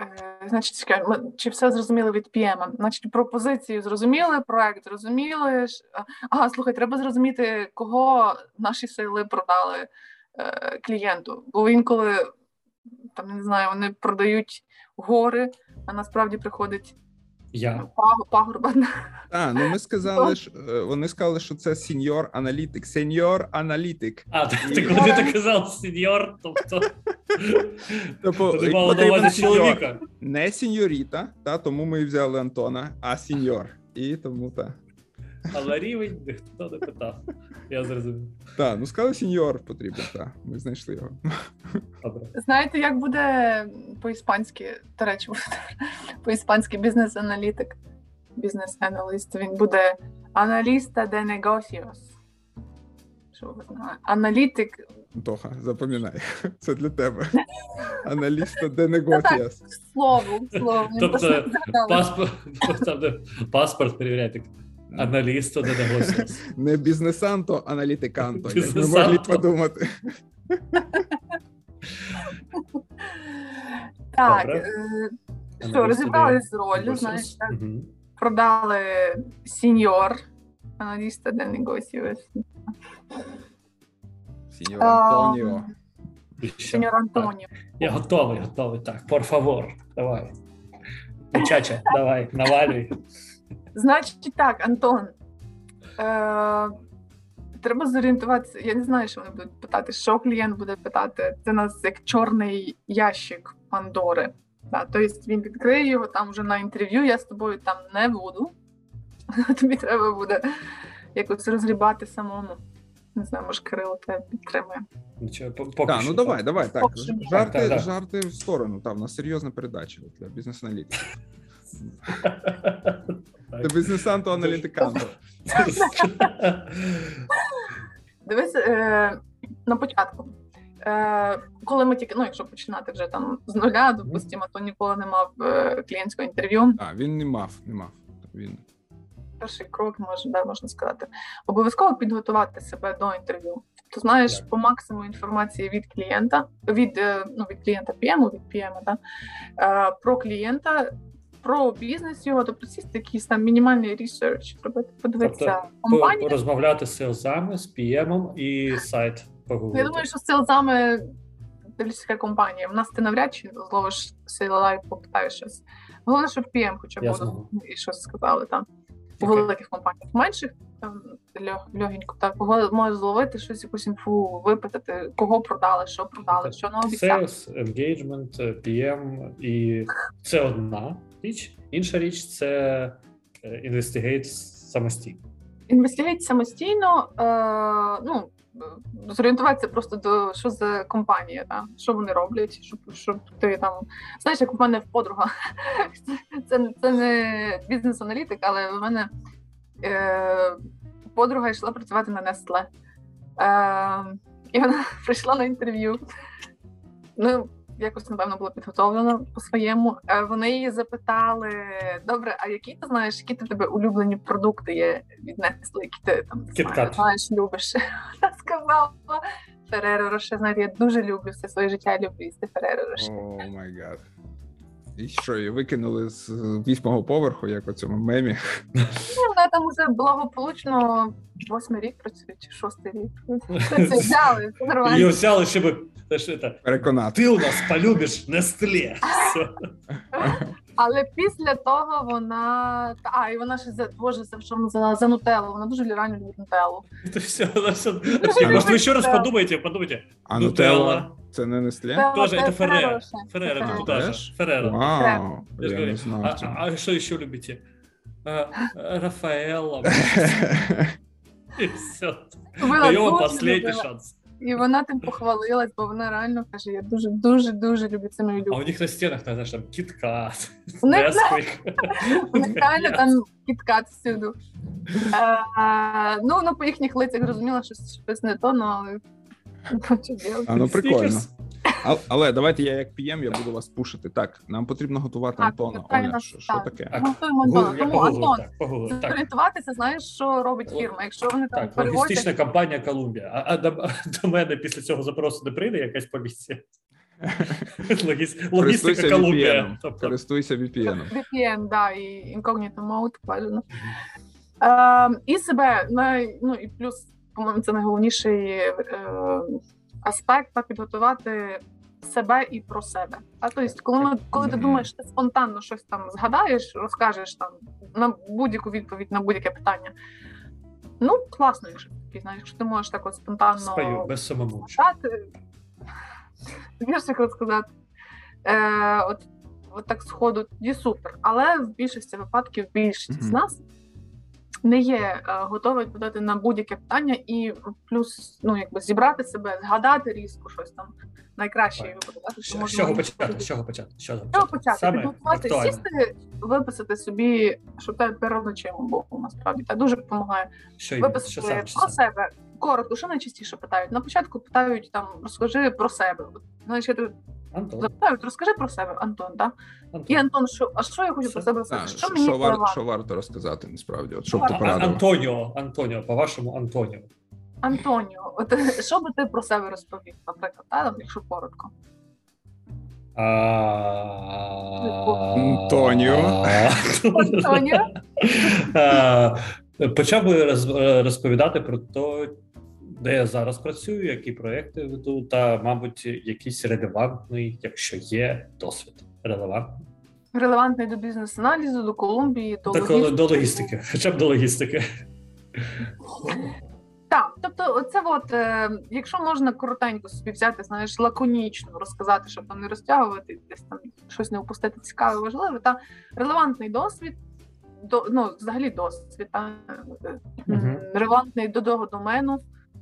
Е, Значить, ми- чи все зрозуміли від PM? Значить, пропозицію зрозуміли, проект зрозуміли. А, Ага, слухай, треба зрозуміти, кого наші сили продали е, клієнту. Бо інколи там не знаю, вони продають гори, а насправді приходить Я. пагорбан. пагорба. А, ну ми сказали, що е, вони сказали, що це сеньор аналітик. Сеньор аналітик. А, ти, ти коли ти казав сеньор, тобто Тобто, ти мав на увазі чоловіка. Не сеньоріта, та тому ми взяли Антона, а сеньор. І тому так. Але рівень ніхто не питав. Я зрозумів. Так, ну сказали сеньор потрібен, так. Ми знайшли його. Добре. Знаєте, як буде по-іспанськи, до речі, по-іспанськи бізнес-аналітик, бізнес-аналіст, він буде аналіста де негосіос. Що ви знаєте? Аналітик Тоха, запам'ятай. Це для тебе. Аналіста де негоціас. слово, слово. Тобто, згадала. Паспорт, там, де паспорт не догосився. Не бізнесанто, аналітиканто, як ми могли подумати. Так, е, що, розібрались з ролью, знаєш, так, продали сеньор, аналіста де негосіос, Сеньор Антоніо. Сеньор Антоніо. Я готовий, готовий. Так, por favor, давай. Мучача, давай, навалюй. Значить так, Антон. Е, треба зорієнтуватися. Я не знаю, що вони будуть питати. Що клієнт буде питати? Це нас як чорний ящик Пандори. Да, тобто він відкриє його там вже на інтерв'ю. Я з тобою там не буду. Тобі треба буде якось розгрібати самому. Не знаю, може Кирило тебе підтримує. Нічого, поки Так, що, ну давай, давай, так. Поки. Жарти, Так, так, так. жарти в сторону. Там у нас серйозна передача для бізнес-аналітики. Так. Для бізнесанто аналітиканто. Дивись, е, на початку. Е, коли ми тільки, ну якщо починати вже там з нуля, допустимо, то ніколи не мав е, клієнтського інтерв'ю. А, він не мав, не мав. Він Перший крок може, да, можна сказати. Обов'язково підготувати себе до інтерв'ю. Тобто знаєш по максимуму інформації від клієнта, від, ну, від клієнта PM, від PM, да, про клієнта, про бізнес його, тобто сісти якийсь там мінімальний research, робити, подивитися тобто, компанію. Розмовляти з селзами, з піємом і сайт погуглити. Я думаю, що з селзами дивлюся, яка компанія. У нас ти навряд чи зловиш села і попитаєш щось. Головне, щоб PM хоча б щось сказали там. У великих компаніях. Менших там льогенько так кого може зловити щось, якусь інфу, випитати, кого продали, що продали, Так. що не обіцяли. Sales, engagement, PM, і це одна річ. Інша річ це е, investigate самостійно. Інвестигейт самостійно, е, ну е, зорієнтуватися просто до що за компанія, да? що вони роблять, щоб, щоб ти там знаєш, як у мене подруга. Це, це не бізнес-аналітик, але в мене е, подруга йшла працювати на Nestle. Е, і вона прийшла на інтерв'ю. Ну, якось, напевно, була підготовлена по-своєму. Е, Вони її запитали: добре, а які ти знаєш, які в тебе улюблені продукти є від Nestle, які ти там не знаєш, любиш? Вона сказала Фереро Роше. Знаєте, я дуже люблю все своє життя, люблю їсти Фереро Роше. Oh my God. І що, її викинули з вісьмого поверху, як у цьому мемі. Ну, Вона там уже благополучно восьмий рік працює, чи шостий рік. Це взяли, це Її нормально. взяли, щоб це ж це, Переконати. ти у нас полюбиш Нестле. Все. Але після того вона. та- А, і вона ще за Боже, за що вона називала? За нутеллу. Вона дуже реально любить нутеллу. Это все, это все. Может, вы еще раз подумайте, подумайте. А Нутелла. Нутелла це не Нестле? Це- Тоже це это Феррера. Ферреро ще. Феррера Ферреро. туда Ферреро? же. Феррера. Вау, Я же я говорю, не знав а, цього. а что еще любите? А, Рафаэлла. И все. Вона Даем вам дуже последний любила. шанс. І вона тим похвалилась, бо вона реально каже: я дуже дуже дуже люблю це мою А у любов. них на стенах, ты знаешь, там киткат, У них- Несквик. У них реально там кіткат всюду. Е, ну, ну, по їхніх лицях зрозуміла, що щось не то, ну, але ну, що делать? а ну прикольно. А, але давайте я як п'єм, я буду вас пушити. Так, нам потрібно готувати Так, Антона. Оля, що, що таке? Так. Готуємо Антона. Тому Антон. Зорієнтуватися, знаєш, що робить фірма. Якщо вони там так, перевозять, логістична компанія Колумбія. А, а до, до мене після цього запросу не прийде якась поліція? Логіс- Логістика Колумбія. Тобто, Користуйся VPN. VPN, да, і incognito mode, бажано. Е, і себе, ну і плюс, по-моєму, це найголовніший е, аспект та підготувати себе і про себе. А тобто, коли, ми, коли ти думаєш, ти спонтанно щось там згадаєш, розкажеш там на будь-яку відповідь на будь-яке питання. Ну, класно, якщо такий, знаєш, якщо ти можеш так от спонтанно Спою без самому. сказати. Знаєш, як розказати? Е, от, от так сходу тоді супер. Але в більшості випадків більшість з нас не є е, готова відповідати на будь-яке питання, і плюс ну, якби зібрати себе, згадати різко щось там. Найкраще випадок. З чого почати? З чого почати? З чого почати? Саме Підготувати, сісти, виписати собі, щоб тебе перед очима було насправді. Це дуже допомагає Що іменно? Що виписати саме? про Що саме? себе. Коротко, що найчастіше питають? На початку питають там, розкажи про себе. От, Знаєш, я тебе Антон. запитають, розкажи про себе, Антон, так? І Антон. Антон, що, а що я хочу про себе сказати? Що що, мені що, вар, що варто розказати насправді? От, щоб А- ти А- порадив? Антоніо, Антоніо, по-вашому Антоніо. Антоніо, от що би ти про себе розповів, наприклад, та, там, якщо коротко? Антоніо. Антоніо? Почав би розповідати про те, де я зараз працюю, які проекти веду, та, мабуть, якийсь релевантний, якщо є досвід. Релевантний. Релевантний до бізнес-аналізу, до Колумбії, до До, логістики. до логістики, хоча б до логістики. Так, тобто, оце от, е, якщо можна коротенько собі взяти, знаєш, лаконічно розказати, щоб там не розтягувати, десь там щось не упустити цікаве, важливе, та релевантний досвід, до, ну, взагалі досвід, та, Мгм. релевантний до того домену.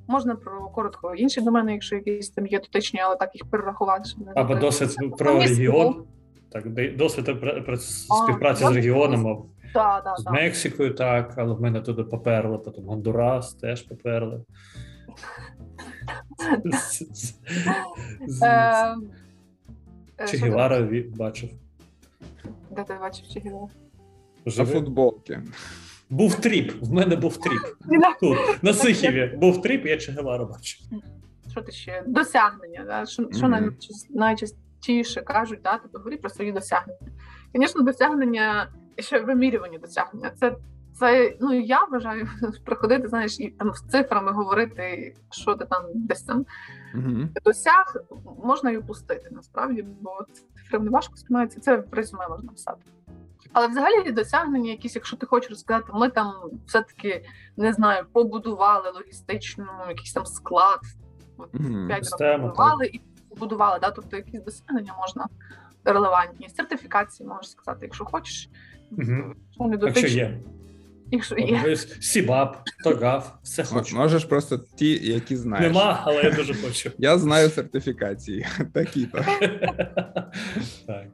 Можна про коротко інші домени, якщо якісь там є дотичні, але так їх перерахувати. Щоб не Або забути. досвід про регіон. Так, досвід А, співпраці з регіоном, Да, да, з да. Мексикою, так, але в мене туди поперли, потім Гондурас теж поперли. Е, е, Че що ти- Гевара ві- бачив. Де ти бачив Че Гевара? За футболки. Був trip. В мене був trip. Тут, на Сихіві. Був trip, я Че Гевару бачив. що ти ще досягнення, да? що, найчас- найчастіше кажуть, да? тобто говори про свої досягнення. Звісно, досягнення ще вимірювані досягнення. Це, це ну я вважаю приходити, знаєш, і там з цифрами говорити, що ти там десь там Угу. досяг, можна і упустити насправді, бо цифрам не важко сприймається, це в резюме можна писати. Але взагалі досягнення, якісь, якщо ти хочеш розказати, ми там все-таки не знаю, побудували логістичну, якийсь там склад. От, mm, п'ять років будували і побудували, да? тобто якісь досягнення можна релевантні. Сертифікації можеш сказати, якщо хочеш. mm-hmm. Якщо дотичні, якщо є. Сібап, Тогав, все хочу. Можеш просто ті, які знаєш. Нема, але я дуже хочу. Я знаю сертифікації. Такі-то. Так.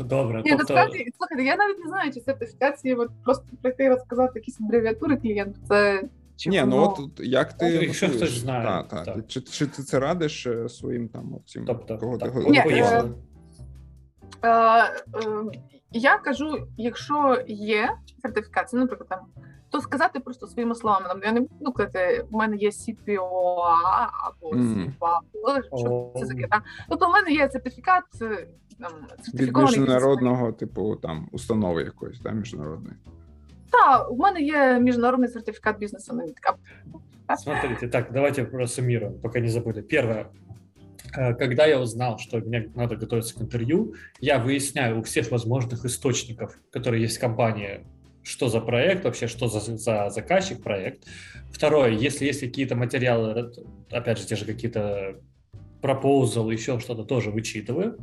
Добре. Ні, Тобто, насправді, слухайте, я навіть не знаю, чи сертифікації, от просто прийти і розказати якісь абревіатури клієнту, це чи Ні, ну воно- от от як ти Якщо готуєш? хтось знає, Та, та. так. Чи, чи ти це радиш е, своїм там цим, тобто, кого ти так, Ні. Е, е, я кажу, якщо є сертифікація, ну, наприклад, там, то сказати просто своїми словами. Там, я не буду казати, у мене є CPOA або. CPA, що це таке. Та? Тобто, у мене є сертифікат е, там, від міжнародного, типу, там установи якоїсь, да, міжнародної. Так, у мене є міжнародний сертифікат бізнес-аналітика. Смотрите, так, давайте просуммируем, пока не забыли. Первое. Э, Когда я узнал, что мне надо готовиться к интервью, я выясняю у всех возможных источников, которые есть в компании, что за проект вообще, что за, за заказчик проект. Второе, если есть какие-то материалы, опять же, те же какие-то пропозалы, еще что-то тоже вычитываю.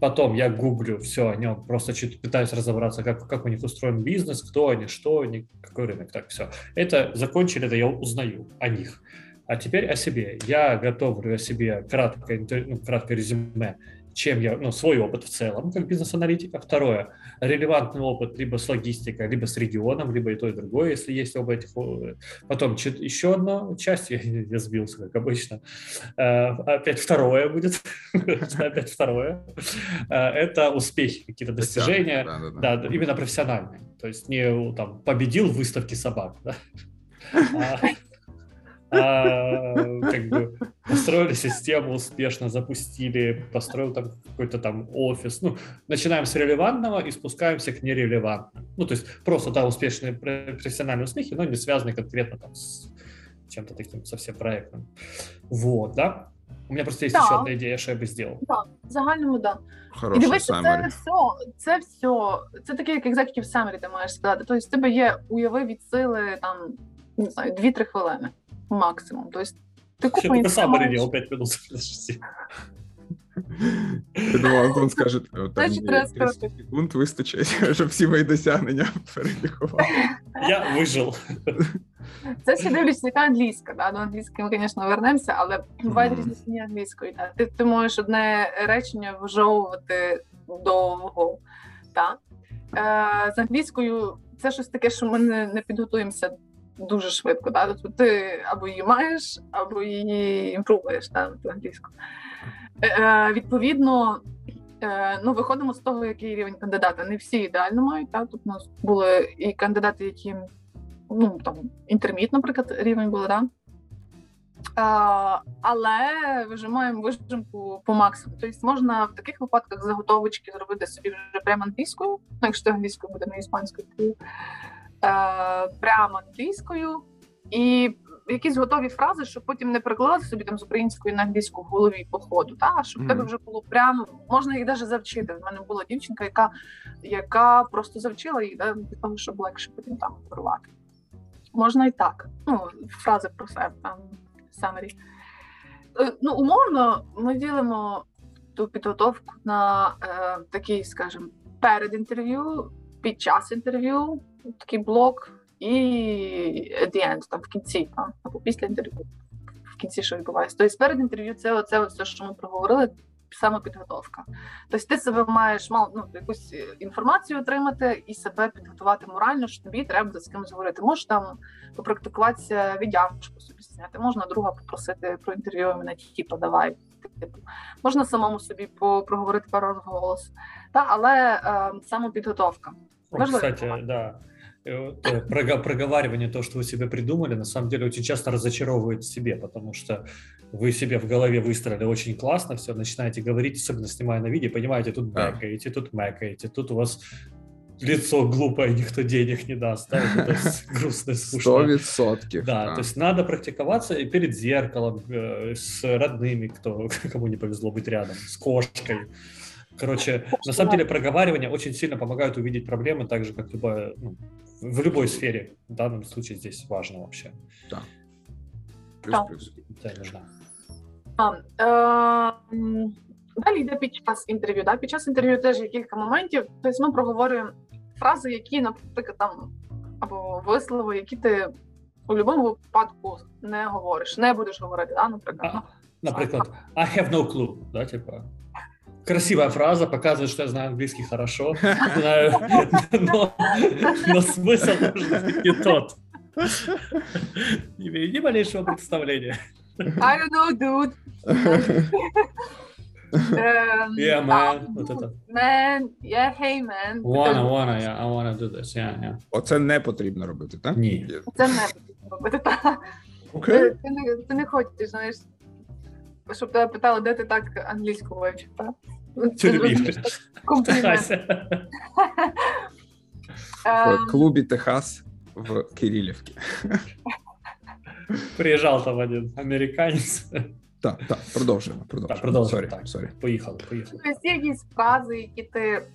Потом я гуглю все о нем, просто чуть пытаюсь разобраться, как, как у них устроен бизнес, кто они, что они, какой рынок. Так, все. Это закончили, это я узнаю о них. А теперь о себе. Я готовлю о себе краткое, ну, краткое резюме, чем я, ну, свой опыт в целом, как бизнес-аналитика. Второе, релевантный опыт либо с логистикой, либо с регионом, либо и то, и другое, если есть оба этих. Потом еще одна часть, я, я сбился, как обычно. Э, Опять второе будет, опять второе. Э, Это успехи, какие-то достижения. Да, именно профессиональные. То есть не там победил в выставке собак, да? а, а, как бы построили систему успешно, запустили, построил там какой-то там офис. Ну, начинаем с релевантного и спускаемся к нерелевантному. Ну, то есть просто, да, успешные профессиональные успехи, но не связаны конкретно там с чем-то таким совсем проектом. Вот, да? У меня просто є Да. ще одна ідея, що я би зробив. Так, в загальному, так. Да. І Хороший дивися, це самері. все, це все, це таке, як executive summary, ти маєш сказати. Тобто, в тебе є уяви від сили там, не знаю, 2-3 хвилини максимум. Тобто, ти Я купу только сам маєш- 5 минут. Подожди. Я думав, Антон скаже, там Значить, є треба 30 скоротити. секунд вистачить, щоб всі мої досягнення перелікували. Я выжил. Це всі дивлюся, яка англійська. Да? До англійської ми, звісно, вернемося, але бувають різні різні англійської. Да? Ти, ти можеш одне речення вжовувати довго. Да? Е, з англійською це щось таке, що ми не, не підготуємося дуже швидко. Да? Тобто ти або її маєш, або її імпрувуєш да? англійську. Е, е, відповідно, е, ну, виходимо з того, який рівень кандидата. Не всі ідеально мають. Да? Тут у нас були і кандидати, які ну там інтерміт, наприклад, рівень були, да? А, але вижимаємо вижимку по максимуму. Тобто можна в таких випадках заготовочки зробити собі вже прямо англійською, ну, якщо ти англійською буде не іспанською, прямо англійською, і якісь готові фрази, щоб потім не перекладати собі там з української на англійську в голові по ходу, та? щоб в тебе вже було прямо, можна їх навіть завчити. В мене була дівчинка, яка, яка просто завчила да, для того, щоб легше потім там оперувати. Можна і так. Ну, фрази про себе там. Е, Ну, умовно, ми ділимо ту підготовку на е, такий, скажімо, перед інтерв'ю, під час інтерв'ю, такий блок, і at the end, там в кінці, там, або після інтерв'ю. В кінці що відбувається. Тобто перед інтерв'ю це оце все, що ми проговорили, саме підготовка. Тобто ти себе маєш мал, ну, якусь інформацію отримати і себе підготувати морально, що тобі треба з кимось говорити. Можеш там попрактикуватися віддячку собі зняти, можна друга попросити про інтерв'ю, мене типу, давай. Типу, можна самому собі проговорити пару голос. Та, але е, самопідготовка. Кстати, да. Э, проговаривание, то, что вы себе придумали, на самом деле очень часто разочаровывает в себе, потому что вы себе в голове выстроили очень классно все, начинаете говорить, особенно снимая на видео, понимаете, тут Да. бэкаете, тут мэкаете, тут у вас лицо глупое, никто денег не даст, да, вот это с- грустное, Сто скучное. відсотків. Да, так. то есть надо практиковаться и перед зеркалом, э, с родными, кто, кому не повезло быть рядом, с кошкой. Короче, на самом деле проговаривание очень сильно помогает увидеть проблемы, так же, как любая, ну, в любой сфере. В данном случае здесь важно вообще. Плюс-плюс. Это нужно. А, е, далі йде під час інтерв'ю. Да? Під час інтерв'ю теж є кілька моментів. Тобто ми проговорюємо фрази, які, наприклад, там або вислови, які ти у будь-якому випадку не говориш, не будеш говорити, да? наприклад. А, например, I have no clue, да, типа Красивая фраза, показывает, что я знаю английский хорошо, знаю, но, но смысл может быть не тот. Не имею ни малейшего представления. I don't know, dude. Ем, Yeah, так, man. Вот это. Man, yeah, hey, man. Wanna, wanna, yeah, I wanna do this, yeah, yeah. Оце не потрібно робити, так? Ні. Це не потрібно робити. так. Окей. Ти, ти, не, ти не хочеш, знаєш, щоб тебе питали, де ти так англійську вивчив, так? Це Тюрмі. Комплімент. В Ем, клубі Техас в Кирилівці. Приїжджав там один американець. Так, так, продовжуємо. Продовжуємо. Так, продовжуємо, Sorry, так. sorry. Поїхали, поїхали. Тобто є якісь фрази, які ти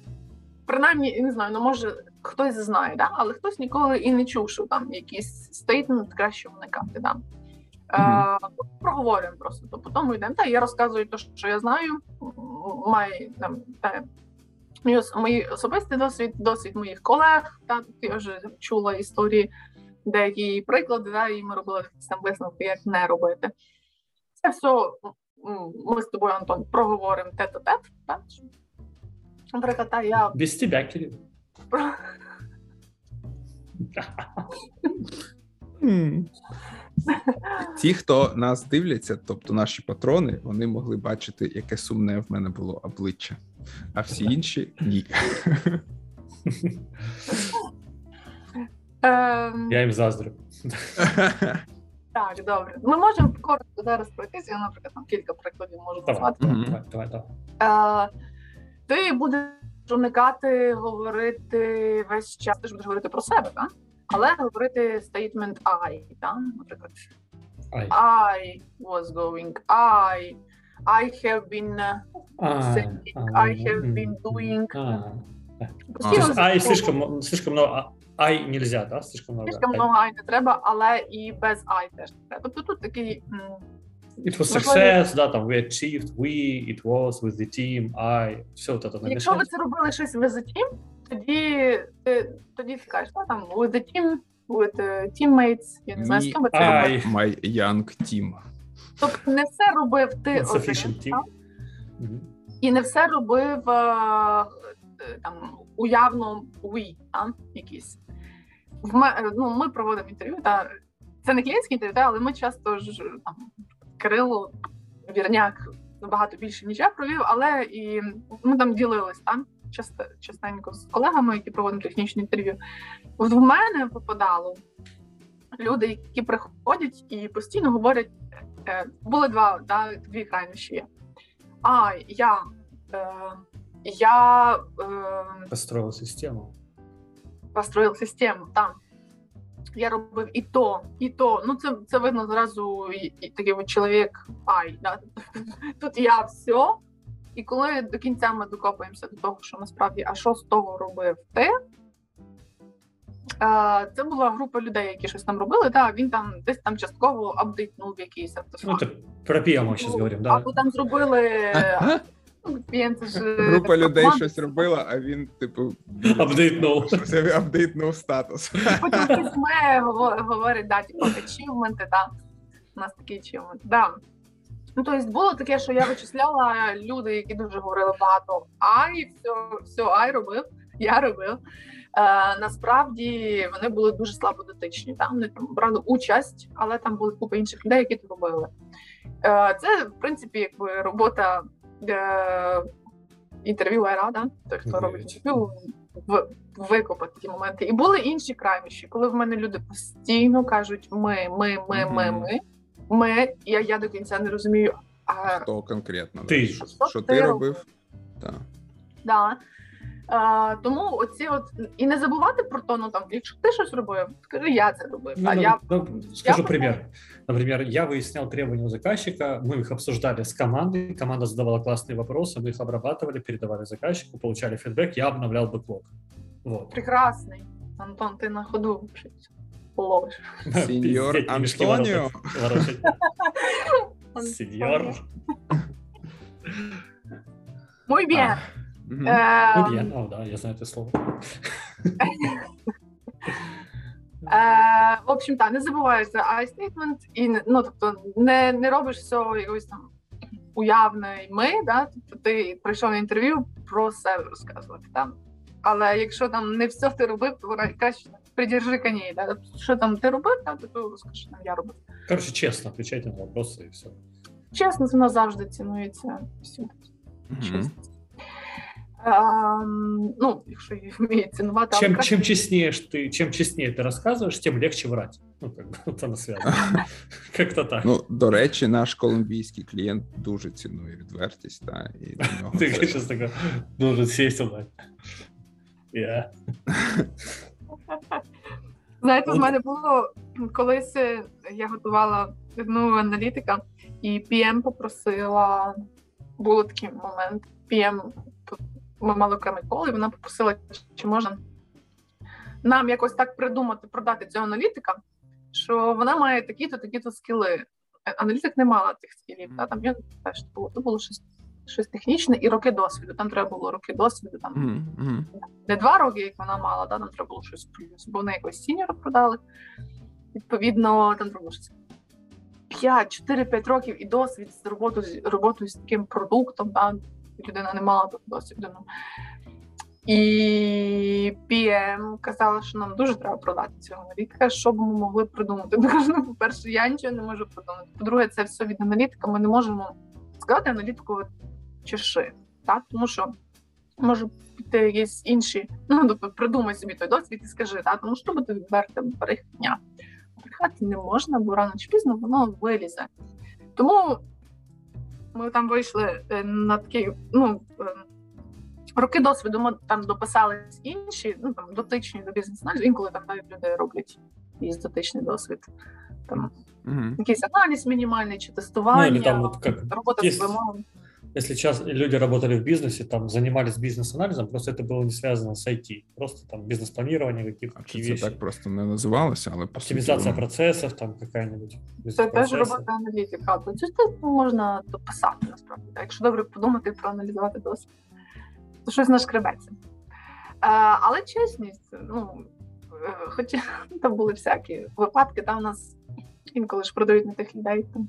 принаймні, я не знаю, ну може хтось знає, да? але хтось ніколи і не чув, що там якийсь стейтмент краще уникати. Да? Е, проговорюємо просто. То потім йдемо. Та я розказую те, що я знаю. м, Має там те, мій, мій особистий досвід, досвід моїх колег. Та тут я вже чула історії, деякі приклади, да, і ми робили якісь там висновки, як не робити. Це все ми з тобою, Антон, проговоримо тет-а-тет. Наприклад, та я Без тебя, Кирил. Ті, хто нас дивляться, тобто наші патрони, вони могли бачити, яке сумне в мене було обличчя, а всі інші ні. Ем, Я їм заздрю. Так, добре. Ми можемо коротко зараз пройтися. Я, наприклад, там кілька прикладів можу назвати. Давай, давай, давай. Е, ти будеш уникати говорити весь час. Ти ж будеш говорити про себе, так? Але говорити statement I, так? Наприклад, Ай. I was going, I, I have been, saying, а, I have been doing. а. То есть ай слишком, слишком много, ай нельзя, да? Слишком много. Слишком много I не треба, але і без I теж не треба. Тобто тут такий It was success, да, там we achieved, we, it was, with the team, I, все вот это Якщо ви це робили щось with the team, тоді ти тоді ти кажеш, «Та, там with the team, with the teammates, я не знаю, з ким це I. My young team. Тобто не все робив ти один, так? Мгм. і не все робив е, е, там уявно we, там якісь. В ну, ми проводимо інтерв'ю, та це не клієнтське інтерв'ю, та, але ми часто ж там Кирило Вірняк набагато більше, ніж я провів, але і ми там ділились там частенько з колегами, які проводимо технічні інтерв'ю. В мене попадало люди, які приходять і постійно говорять. е, Були два да, дві крайнощі. є. А, я, е, я е, Построил систему. построїв систему, так. Я робив і то, і то. Ну, це, це видно зразу і, і такий от чоловік ай. Да? Тут я все. І коли до кінця ми докопаємося до того, що насправді, а що з того робив ти? Е, Це була група людей, які щось там робили. Да, він там десь там частково апдейтнув якийсь Ну, артефакт. это про PM мы сейчас говорим, да? Або там зробили ну, ж, Група людей команда. щось робила, а він, типу, Апдейтнул. щось апдейтнув статус. Потім письме говорить, да, типу, ачівменти, да. У нас такі ачівменти, да. Ну, тобто було таке, що я вичисляла люди, які дуже говорили багато ай, все, все ай робив, я робив. Е, насправді вони були дуже слабо дотичні. Там вони там брали участь, але там були купа інших людей, які це робили. Е, це, в принципі, якби робота е, інтерв'юера, да? той, хто робить інтерв'ю, в, викопати ті моменти. І були інші крайнощі, коли в мене люди постійно кажуть: ми, ми, ми, ми, ми, ми. Я, я до кінця не розумію. А, Хто конкретно? да, Ти. Що, Що що ти ти робив? робив? Так. Да. Е, тому оці от і не забувати про то, ну там, якщо ти щось робив, скажи, я це робив. Ну, а ну, я ну, скажу я- пример. Например, я выяснял требования у заказчика, мы их обсуждали с командой, команда задавала классные вопросы, мы их обрабатывали, передавали заказчику, получали фидбэк, я обновлял бэклог. Вот. прекрасний. Антон, ти на ходу щось ловиш. Сеньор Антонио. Сеньор. Мой bien. А, мгм. Е, я, да, я знаю это слово. Е, в общем, так, не забуваєш за I statement і ну, тобто, не, не робиш все якось там уявне ми, да? тобто ти прийшов на інтерв'ю про себе розказувати. Там. Але якщо там не все ти робив, то вона краще придержи коней. Да? Тобто, що там ти робив, да? то ти розкажи, там я робив. Короче, честно отвечайте на вопросы и все. Чесно, вона завжди цінується всюди. Мгм. Чесність. Ем, ну, якщо її вміють цінувати, але Чем, краще чем честнее ж ты, чем честнее ты рассказываешь, тем легче врать. Ну, как бы, вот оно связано. Как-то так. Ну, до речі, наш колумбійський клієнт дуже цінує відвертість, та, і для нього Ты це- сейчас такой, должен сесть туда. Знаєте, в мене було колись е, я готувала одну аналітика, і PM попросила. Було такий момент. PM, ми мали окремий кол, і вона попросила, чи можна нам якось так придумати, продати цього аналітика, що вона має такі-то, такі-то скіли. Е, Аналітик не мала тих скілів. Та, там я теж було, це було щось, щось технічне і роки досвіду. Там треба було роки досвіду. Там мгм. не два роки, як вона мала, да, нам треба було щось плюс, бо вони якось сіньора продали. Відповідно, там треба було щось 5-4-5 років і досвід з роботу з роботою з таким продуктом, да, людина не мала досвіду. Ну. І PM казала, що нам дуже треба продати цього аналітика, що б ми могли придумати. Кажу, ну, по-перше, я нічого не можу придумати. По-друге, це все від аналітика. Ми не можемо сказати аналітику «От чеши, так? тому що може піти якісь інші. Ну, тобто придумай собі той досвід і скажи, так? тому що буде відверте брехня. брехати не можна, бо рано чи пізно воно вилізе. Тому ми там вийшли е, на такий, ну. е, Роки досвіду ми там дописались інші, ну там дотичні до бізнес-аналізу. Інколи там навіть люди роблять якийсь дотичний досвід. Там Мгм. якийсь аналіз мінімальний чи Ну, тестування, или там вот как робота з вимогами Если сейчас люди работали в бизнесе, там занимались бизнес-анализом, просто это было не связано с IT. Просто там бизнес-планирование, какие-то А такие чи це вещи. так просто не називалося, але по суті, Оптимизация воно- процессов, там какая-нибудь. Це теж бизнес-процессы. робота аналітика. То це ж теж можна дописати насправді. Так, Якщо добре подумати, проаналізувати досвід, то щось нашкребеться. Е, але чесність, ну е, хоча там були всякі випадки, там у нас інколи ж продають не тих людей. Там.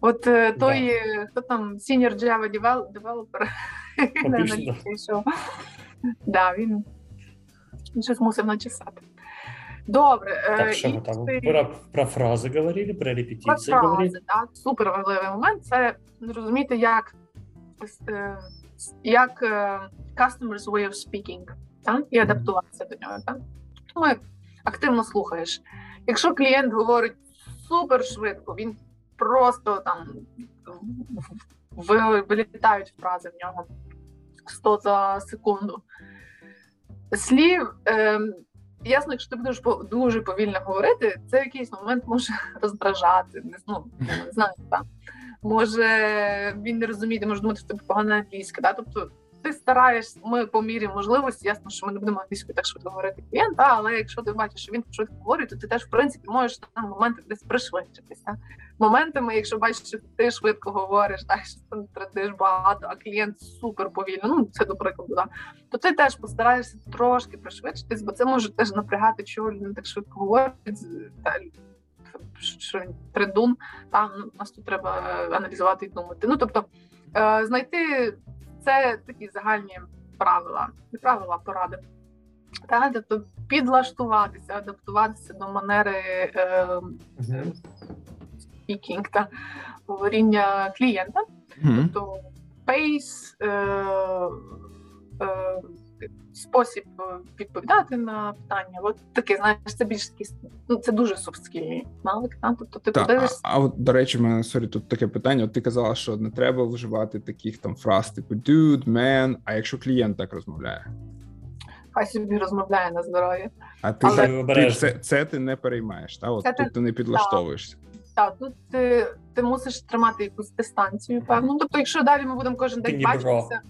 От е, той, е, хто там senior Java devel- developer, що да, він, щось мусив начесати. Добре, е, Так, і мы там про, про фразы говорили, про про репетиции говорили. так, супер важливий момент це зрозуміти, як, як customers way of speaking, так, і адаптуватися до нього. Так? Тому активно слухаєш. Якщо клієнт говорить супер швидко, він просто там ви- вилітають фрази в нього 100 за секунду. Слів. Е, Ясно, якщо ти будеш дуже повільно говорити, це в якийсь момент може роздражати. Не, ну, не знаю, так. Може він не розуміє, може думати, що ти погана англійська. Да? Тобто ти стараєшся, ми по мірі можливості, ясно, що ми не будемо англійською так швидко говорити клієнта, але якщо ти бачиш, що він швидко говорить, то ти теж в принципі можеш на моменти десь пришвидшитися. Моментами, якщо бачиш, що ти швидко говориш, так що ти тратиш багато, а клієнт супер повільно, ну це до прикладу, да, то ти теж постараєшся трошки пришвидшитись, бо це може теж напрягати, чого людина так швидко говорить. Та, що тридун, там ну, нас тут треба аналізувати і думати. Ну тобто е, знайти це такі загальні правила, не правила, поради. Та, тобто підлаштуватися, адаптуватися до манери е, speaking та говоріння клієнта. Мгм. Тобто pace, е, е, спосіб е, відповідати на питання. От таке, знаєш, це більш такі, ну це дуже софтскільні навик. Та? Тобто ти Так, подивишся. а от до речі, в мене sorry, тут таке питання. От ти казала, що не треба вживати таких там фраз, типу dude, man, А якщо клієнт так розмовляє, хай собі розмовляє на здоров'я. а ти, Але- ти це, це ти не переймаєш, та от Це тут ти не підлаштовуєшся. Так, тут ти, ти мусиш тримати якусь дистанцію, певно. Ну, Тобто, якщо далі ми будемо кожен день бачитися,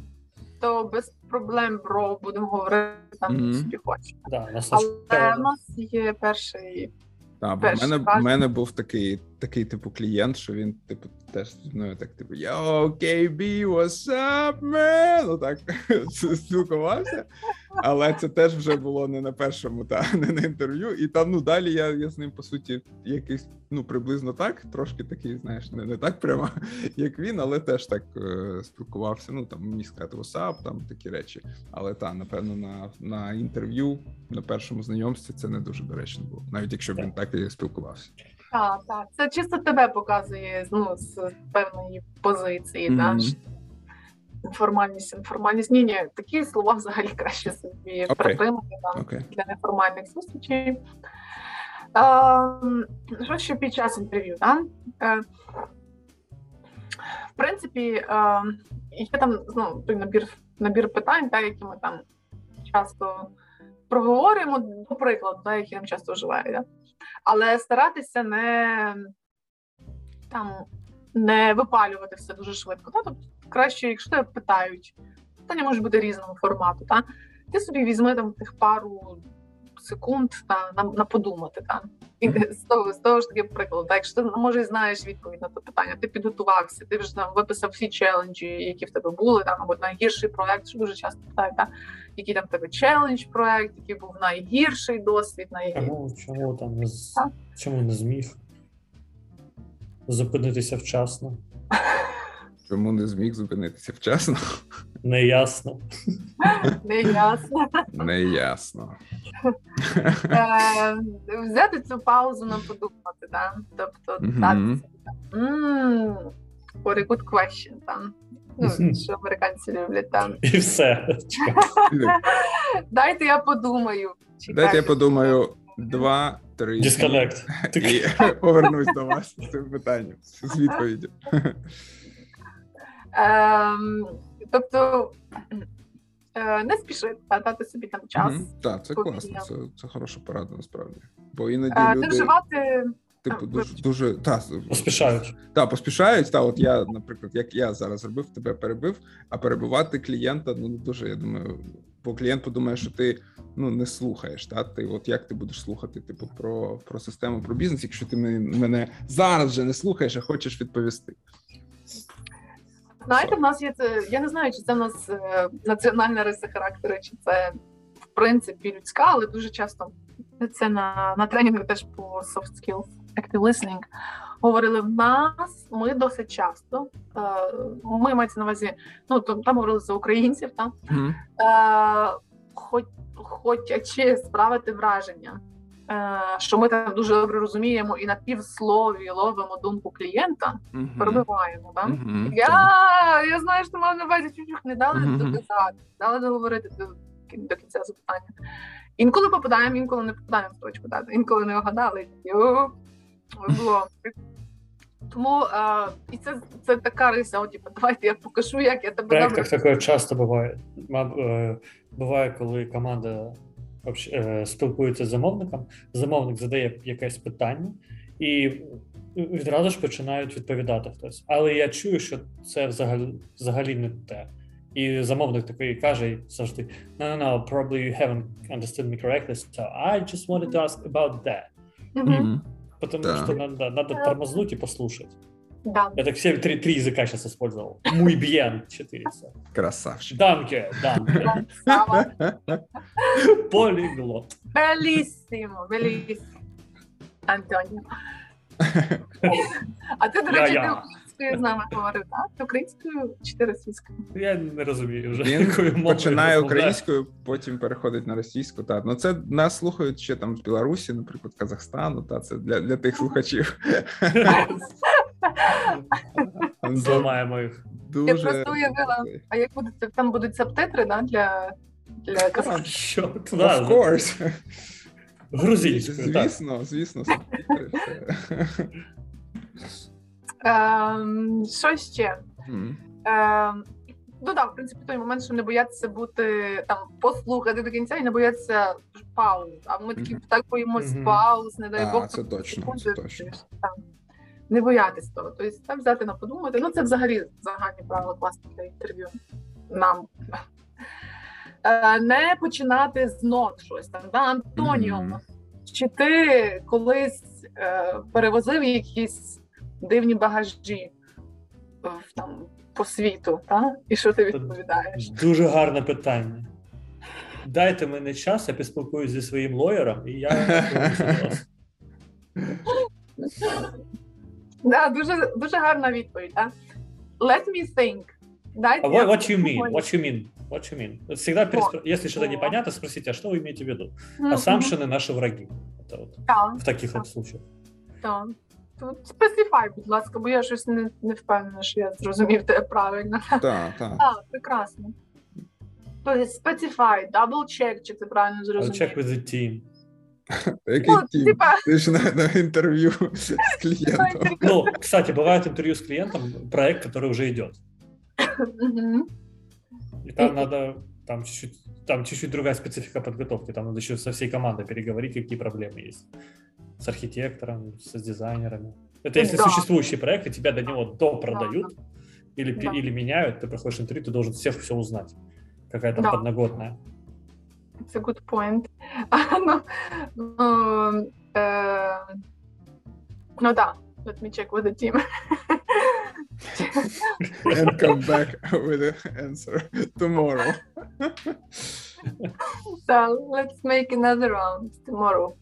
то без проблем про будемо говорити там Мгм. собі хочемо. Да, Але у нас є перший Та, бо в мене, в мене був такий, такий типу клієнт, що він, типу, теж зі мною так, типу, Yo, KB, what's up, man? Отак спілкувався. Але це теж вже було не на першому, та не на інтерв'ю. І там, ну далі я, я з ним по суті якийсь, ну приблизно так, трошки такий, знаєш, не, не так прямо, як він, але теж так е, спілкувався. Ну там міг сказати what's up, там такі речі. Але та, напевно, на, на інтерв'ю, на першому знайомстві це не дуже доречно було, навіть якщо б він так і спілкувався. Так, так. Це чисто тебе показує ну, з певної позиції. Да? що Інформальність, інформальність. Ні, ні, такі слова взагалі краще собі Окей. притримати там, Окей. для неформальних зустрічей. Ем, Що ще під час інтерв'ю? Да? Е, В принципі, е, є там ну, той набір, набір питань, та, які ми там часто проговорюємо, до прикладу, та, які нам часто вживають. Да? Але старатися не там не випалювати все дуже швидко. Та? Тобто краще, якщо тебе питають, питання може бути різного формату. Та? Ти собі візьми там тих пару секунд та, на, на подумати. Та? І з того, з того ж таки прикладу. Та? Якщо ти може знаєш відповідь на це питання, ти підготувався, ти вже там виписав всі челенджі, які в тебе були, там, або найгірший проект, що дуже часто питають, та? Який там тебе челендж проект, який був найгірший досвід, най... Чому, чому там не з- чому не зміг зупинитися вчасно? Чому не зміг зупинитися вчасно? Неясно. не ясно. Не ясно. Е, взяти цю паузу на подумати, да? тобто «М, what a good question, там. Ну, що американці люблять там. І все. Дайте я подумаю. Дайте я подумаю, два, три. Disconnect. І повернусь до вас з цим питанням, з відповіддю. Ем, тобто е, не спішити, а дати собі там час. Мгм. Так, це класно, це, це хороша порада насправді. Бо іноді Е, Не вживати типу, дуже, дуже та, Поспішають. та, поспішають. Та, от я, наприклад, як я зараз робив, тебе перебив, а перебивати клієнта, ну дуже, я думаю, бо клієнт подумає, що ти ну не слухаєш. Та? Ти от як ти будеш слухати, типу, про, про систему, про бізнес, якщо ти мене, мене зараз вже не слухаєш, а хочеш відповісти. Знаєте, в нас є це. Я не знаю, чи це в нас е, національна риса характеру, чи це в принципі людська, але дуже часто це на, на тренінгах теж по soft skills, active listening. Говорили в нас, ми досить часто. Е, ми мається на увазі, ну то там говорили за українців, там Мгм. е, хоч, хочучи справити враження, е, що ми там дуже добре розуміємо і на півслові ловимо думку клієнта, Мгм. перебиваємо. Да? Мгм. Я, я знаю, що мав на увазі чуть-чуть не дали Мгм. доказати, дали договорити до, до кінця запитання. Інколи попадаємо, інколи не попадаємо в точку дати, інколи не вгадали. Було. Тому е, і це, це така риса, от, типу, давайте я покажу, як я тебе добре. таке часто буває. Маб- е, Буває, коли команда е, спілкується з замовником, замовник задає якесь питання, і відразу ж починають відповідати хтось. Але я чую, що це взагалі, взагалі не те. І замовник такий каже завжди: no, no, no, probably you haven't understood me correctly, so I just wanted to ask about that. Мгм. Потому Да. что надо, надо тормознуть и послушать. Да. Я так все три, три языка сейчас использовал. Muy bien, четыре. всё. Красавчик. Данке, данке. Сава. Полиглот. Белісімо, белісімо. Антоніо. А ти, до речі, ти українською з нами говорив, так? Українською чи ти російською? Я не розумію вже. Він якою мовою починає українською, потім переходить на російську. Та ну це нас слухають ще там з Білорусі, наприклад, Казахстану. Та це для, для тих слухачів. Зламаємо їх. Дуже просто уявила. А як будуть там будуть субтитри, да, для, для казахів? Що? Of course. Грузинською, так. Звісно, звісно. Ем, що ще? Ем, ну так, в принципі, той момент, що не боятися бути там, послухати до кінця і не боятися пауз. А ми такі так боїмось пауз, не дай А, Бог. це там, точно, секунди, це точно. там, Не боятись того. Тобто так взяти на подумати. Ну, це взагалі загальні правила класні для інтерв'ю. Нам. Е, Не починати з нот щось там. Да? Антоніо, Мгм. чи ти колись е, перевозив якісь дивні багажі в, там, по світу, та? і що ти відповідаєш? Дуже гарне питання. Дайте мені час, я поспілкуюсь зі своїм лоєром, і я вас. Да, дуже, дуже гарна відповідь. Да? Let me think. Дайте what, what you mean? What you mean? What you mean? Всегда, переспро- если что-то непонятно, спросите, а что вы имеете в виду? Мгм. Assumption наши враги. Это вот Так, в таких вот случаях. так. Тут специфай, будь ласка, бо я щось не, не впевнена, що я зрозумів тебе правильно. Так, так. Так, прекрасно. Тобто specify, double check, чи ти правильно I'll зрозумів. check with the team. Який Ну, тім? типа, Ти ж на, на інтерв'ю з клієнтом. Ну, кстати, бывает интервью с клиентом, проект, который уже идет. Мгм. И там надо, там чуть-чуть, там чуть-чуть другая специфика подготовки. Там надо еще со всей командой переговорить, какие проблемы есть. С архитектором, с дизайнерами. Это если Да. существующий проект, и тебя до него допродают или, пе- Да. или меняют, ты проходишь интервью, ты должен всех все узнать. Какая там Да. подноготная. It's a good point. Ну, ну, е, ну да, let me check with the team. And come back with an answer tomorrow. So let's make another round tomorrow.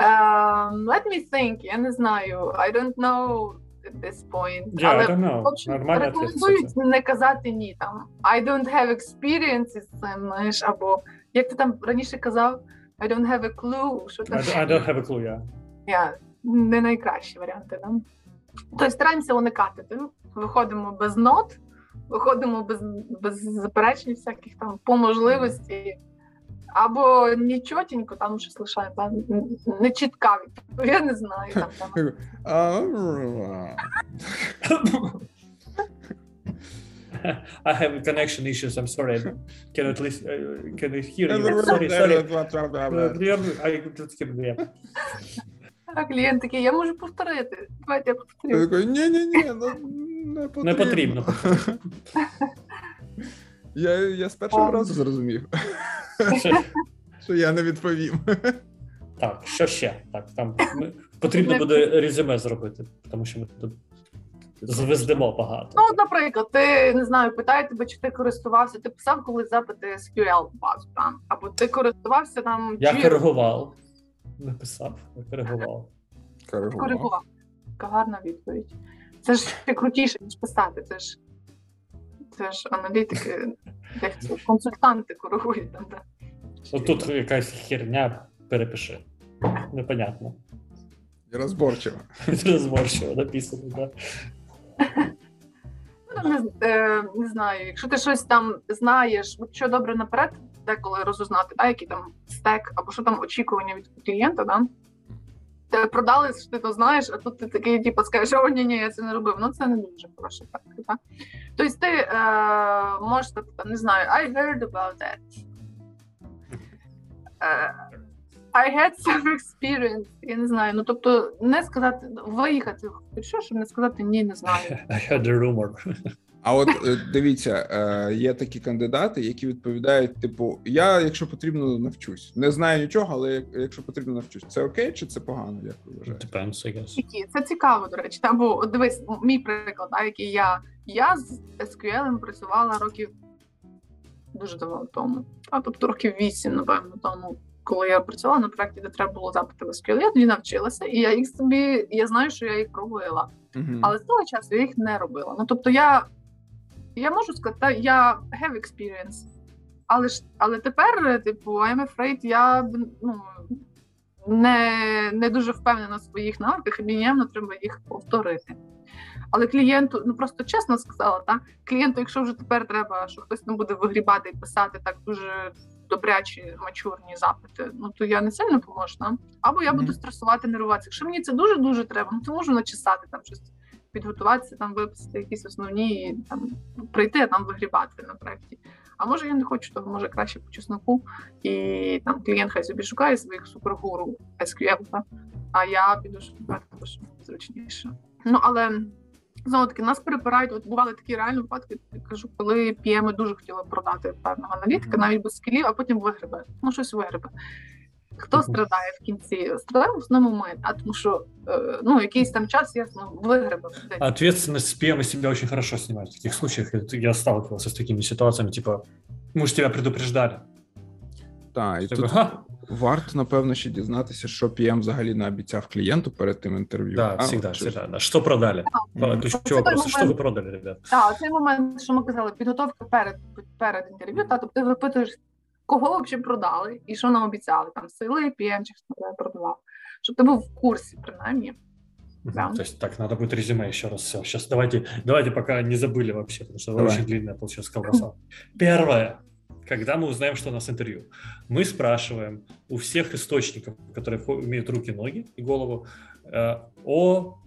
Um, let me think. Я не знаю. I don't know at this point. Yeah, I Але don't know. в общем, Нормальный ответ, рекомендують кстати. не казати ні там. I don't have experience із цим, знаєш, або як ти там раніше казав, I don't have a clue. Що I, там don't- I don't have a clue, yeah. Я не найкращі варіанти. Да? Тобто стараємося уникати. Тим. Виходимо без нот, виходимо без, без заперечень всяких там по можливості. Або нічотенько, там щось лишає, не чітка відповідь, я не знаю. Там, там. I have connection issues. I'm sorry. I cannot listen. Uh, can I hear you? Sorry, sorry. I. А клієнт такий, я можу повторити. Давайте я Я повторю. такий, ні-ні-ні, ну не потрібно. Не потрібно. Я, я з першого разу зрозумів, що я не відповім. Так, що ще? Так, там ми- потрібно буде резюме зробити, тому що ми тут звездимо багато. Ну, от, наприклад, ти не знаю, питає тебе, чи ти користувався, ти писав колись запити SQL базу там, або ти користувався там Я Jira, коригував. Написав, коригував. коригував. Яка гарна відповідь. Це ж ще крутіше, ніж писати. Це ж це ж аналітики, консультанти коригують там. Да. От тут якась херня перепиши. Непонятно. І розборчиво. Написано, да. Ну, не, е, не знаю, якщо ти щось там знаєш, що добре наперед, деколи розузнати, да, який там стек, або що там очікування від клієнта, да? Тебе продали, що ти то знаєш, а тут ти такий, типу, скажеш, о, ні, ні, я це не робив. Ну, це не дуже хороша практика. Да? Тобто ти е, можеш, так, не знаю, I heard about that. Е, I had some experience. Я не знаю. Ну, тобто, не сказати, виїхати, що, щоб не сказати ні, не знаю. I had a rumor. А от е, дивіться, е, є такі кандидати, які відповідають: типу, я, якщо потрібно, навчусь. Не знаю нічого, але якщо потрібно, навчусь. Це окей чи це погано? Як ви вважаєте? Depends, I guess. Це цікаво, до речі. Та, бо дивись, мій приклад, а, який я. Я з SQL працювала років дуже давно тому. А тобто років вісім, напевно, тому, коли я працювала на проєкті, де треба було запити в SQL, я тоді навчилася, і я їх собі, я знаю, що я їх робила. Мгм. Але з того часу я їх не робила. Ну тобто я, я можу сказати, я have experience. Але ж але тепер, типу, I'm afraid, я ну, не, не дуже впевнена в своїх навиках, і мені явно треба їх повторити. Але клієнту, ну просто чесно сказала, та клієнту, якщо вже тепер треба, що хтось не буде вигрібати і писати так дуже добрячі мачурні запити, ну то я не сильно поможу. Або я буду стресувати, нервуватися. Якщо мені це дуже дуже треба, ну то можу начесати там щось, підготуватися, там виписати якісь основні там прийти, а там вигрібати на проєкті. А може я не хочу того, може краще по чесноку, і там клієнт хай собі шукає своїх супергуру SQL, та, а я піду шукати, що зручніше. Ну але знову таки нас перепирають. От бували такі реальні випадки. Я кажу, коли PM дуже хотіли продати певного аналітика, навіть без скілів, а потім вигребе. Ну щось вигребе. Хто Мгм. страдає в кінці? Страдає в основному ми, а тому що е, ну якийсь там час ясно вигребе. десь. Ответственность PM из себя очень хорошо снимает в таких случаях. Это Я сталкивался с такими ситуациями, типа, мы же тебя предупреждали. Так, і Такой, тут «Ха, варто, напевно, ще дізнатися, що PM взагалі наобіцяв клієнту перед тим інтерв'ю. Да, А, всегда, от щось. всегда. Да. Что продали? Мгм. Ключевой Это вопрос. такой Что вы момент. продали, ребят? Так, цей момент, що ми казали, підготовка перед перед інтерв'ю. Та тобто ти випитуєш, кого взагалі продали і що нам обіцяли, там сили, PM чи хто тебе продавав. Щоб ти був в курсі, принаймні. Мгм. Да. То есть так, надо будет резюме еще раз. Все, сейчас давайте, давайте пока не забыли вообще, потому что Давай. очень длинная получилась колбаса. Первое. Когда мы узнаем, что у нас интервью, мы спрашиваем у всех источников, которые вхо- имеют руки, ноги и голову, э, о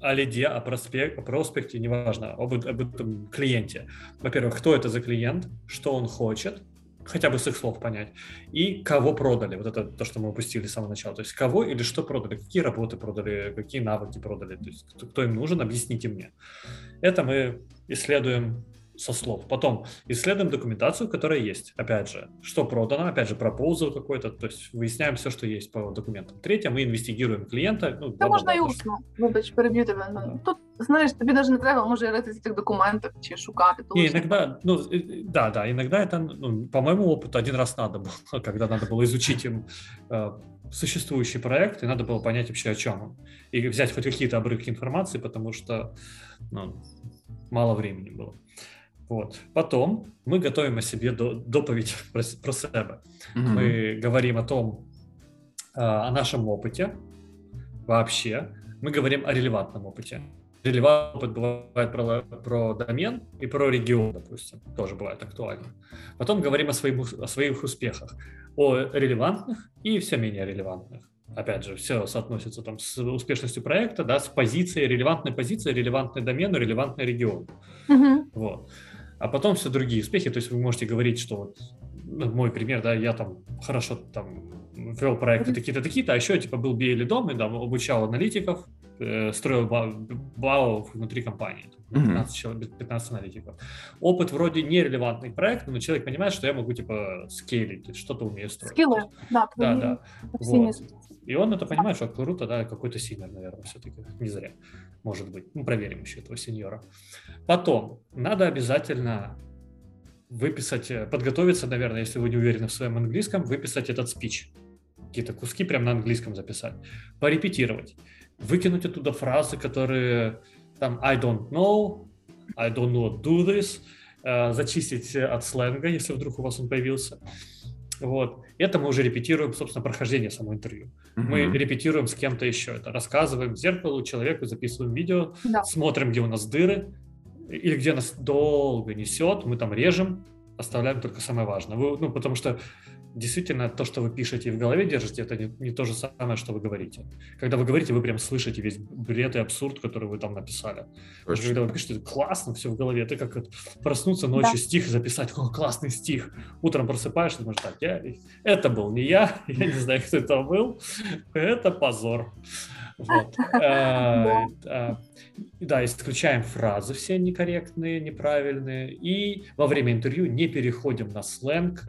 о лиде, о, проспект, о проспекте, неважно, об, об этом клиенте. Во-первых, кто это за клиент, что он хочет, хотя бы с их слов понять, и кого продали. Вот это то, что мы упустили с самого начала. То есть кого или что продали, какие работы продали, какие навыки продали, то есть кто, кто им нужен, объясните мне. Это мы исследуем со слов. Потом исследуем документацию, которая есть. Опять же, что продано, опять же, пропозал какой-то, то есть выясняем все, что есть по документам. Третье, мы інвестигуємо клієнта. Ну, Це бла-бла-бла, можна і то есть усно. Вибач, переб'ю тебе. Ну, Тут знаєш, тобі навіть не треба, може ритися в цих документах чи шукати. то Не, лише- иногда, ну, э, да, да, иногда это, ну, по моему опыту, один раз надо было, когда надо было изучить им э, существующий проект, и надо было понять вообще, о чем он. И взять хоть какие-то обрывки информации, потому что ну, мало времени было. Вот. Потом мы готовим о себе до, доповедь про, про себя. Мгм. Мы говорим о том, э, о нашем опыте вообще. Мы говорим о релевантном опыте. релевантный опыт бывает про, про домен и про регион, допустим, тоже бывает актуально. Потом говорим о своих, о своих успехах, о релевантных и все менее релевантных. Опять же, все соотносится там с успешностью проекта, да, с позицией, релевантной позицией, релевантный домен, релевантный регион. Угу. Вот. А потом все другие успехи, то есть вы можете говорить, что вот ну, мой пример, да, я там хорошо там вел проекты такие-то, такие-то, а еще типа был BA лидом и там обучал аналитиков, э, строил БАО внутри компании, 15, человек, 15 аналитиков. Опыт вроде нерелевантный проект, но человек понимает, что я могу типа скейлить, что-то умею строить. Скиллы, да, да, да. Вот. И он это понимает, что круто, да, какой-то синер, наверное, все-таки, не зря, может быть. Ну, проверим еще этого сеньора. Потом, надо обязательно выписать, э, подготовиться, наверное, если вы не уверены в своем английском, выписать этот спич. Какие-то куски прямо на английском записать. Порепетировать. Выкинуть оттуда фразы, которые там I don't know, I don't know do this, э, зачистить от сленга, если вдруг у вас он появился. Вот. Это мы уже репетируем, собственно, прохождение самого интервью. Uh-huh. Мы репетируем с кем-то еще это. Рассказываем зеркалу, человеку, записываем видео, да. смотрим, где у нас дыры, или где нас долго несет, мы там режем, оставляем только самое важное. Вы, ну, потому что действительно то, что вы пишете и в голове держите, это не, не то же самое, что вы говорите. Когда вы говорите, вы прям слышите весь бред и абсурд, который вы там написали. Даже когда вы пишете, классно все в голове, это как проснуться ночью, да. стих записать, о, классный стих. Утром просыпаешься, думаешь, так, я, это был не я, я не знаю, кто это был, это позор. Вот. Э, э, да, исключаем фразы все некорректные, неправильные. И во время интервью не переходим на сленг,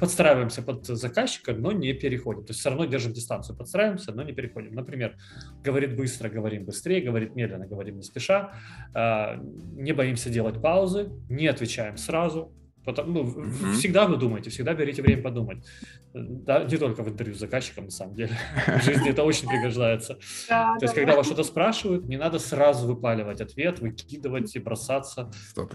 подстраиваемся под заказчика, но не переходим. То есть все равно держим дистанцию, подстраиваемся, но не переходим. Например, говорит быстро, говорим быстрее, говорит медленно, говорим не спеша. Э, не боимся делать паузы, не отвечаем сразу, Потому, ну, mm-hmm. Всегда вы думаете, всегда берите время подумать. Да, не только в интервью с заказчиком, на самом деле. В жизни это очень пригождается. То есть, когда вас что-то спрашивают, не надо сразу выпаливать ответ, выкидывать и бросаться.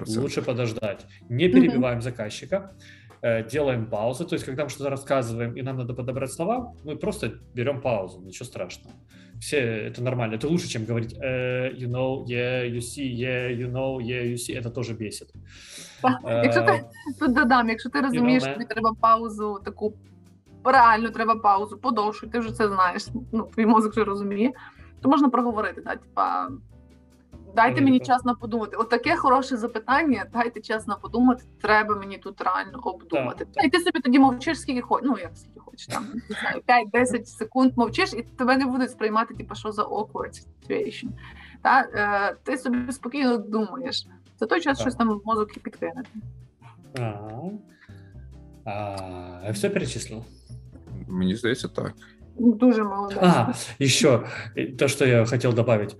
Лучше подождать. Не перебиваем заказчика делаем паузы, то есть когда мы что-то рассказываем и нам надо подобрать слова, мы просто берем паузу, ничего страшного все это нормально. Это лучше, чем говорить uh, you know, yeah, you see, yeah, you know, yeah, you see. Это тоже бесит. Uh, якщо ти тут додам, якщо ти розумієш, що тобі треба паузу, таку реально треба паузу, подовшу, ти вже це знаєш. Ну, твій мозок вже розуміє, то можна проговорити, да, типа. Дайте мені час на подумати. Отаке хороше запитання. Дайте час на подумати. Треба мені тут реально обдумати. Так, так. І ти собі тоді мовчиш, скільки хочеш. Ну як скільки хочеш там 5-10 секунд мовчиш, і тебе не будуть сприймати, типу, що за awkward situation. Та е, ти собі спокійно думаєш. За той час так. щось там в мозок і підкине. А, все перечислив? Мені здається, так. Дуже молодец. А, еще то, что я хотел добавить.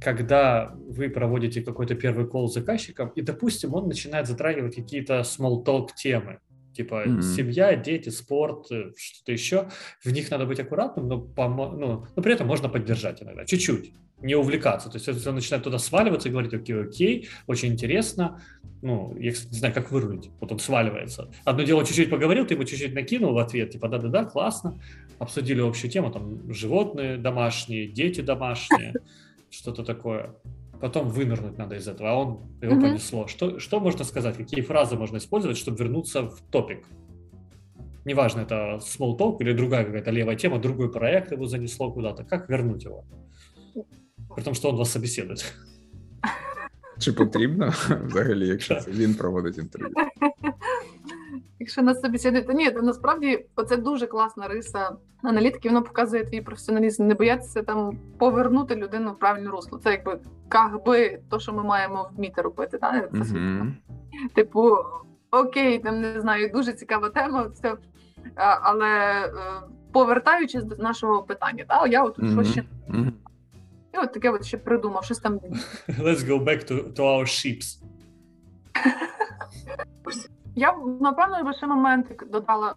Когда вы проводите какой-то первый кол с заказчиком, и, допустим, он начинает затрагивать какие-то small talk темы, типа mm-hmm. семья, дети, спорт, э, что-то еще, в них надо быть аккуратным, но, помо- ну, но при этом можно поддержать иногда, чуть-чуть, не увлекаться. То есть если он начинает туда сваливаться и говорить, окей, окей, очень интересно, ну, я не знаю, как вырулить, вот он сваливается. Одно дело чуть-чуть поговорил, ты ему чуть-чуть накинул в ответ, типа, да-да-да, классно, обсудили общую тему, там, животные домашние, дети домашние, что-то такое Потом вынырнуть надо из этого, а он его mm-hmm. понесло. Что, что можно сказать, какие фразы можно использовать, чтобы вернуться в топик? Неважно, это small talk или другая какая-то левая тема, другой проект его занесло куда-то. Как вернуть его? При тому, що він вас собеседує. Чи потрібно взагалі, якщо це він проводить інтерв'ю? Якщо нас собеседують, то ні, то насправді це дуже класна риса аналітики. Воно показує твій професіоналізм. Не боятися там повернути людину в правильне русло. Це якби би то, що ми маємо вміти робити. Так? Це mm-hmm. Типу, окей, там не знаю, дуже цікава тема, все, але е, повертаючись до нашого питання, так, я от mm-hmm. що ще. Mm-hmm. І от таке от ще придумав, щось там. Let's go back to, to our ships. Я б напевно лише момент додала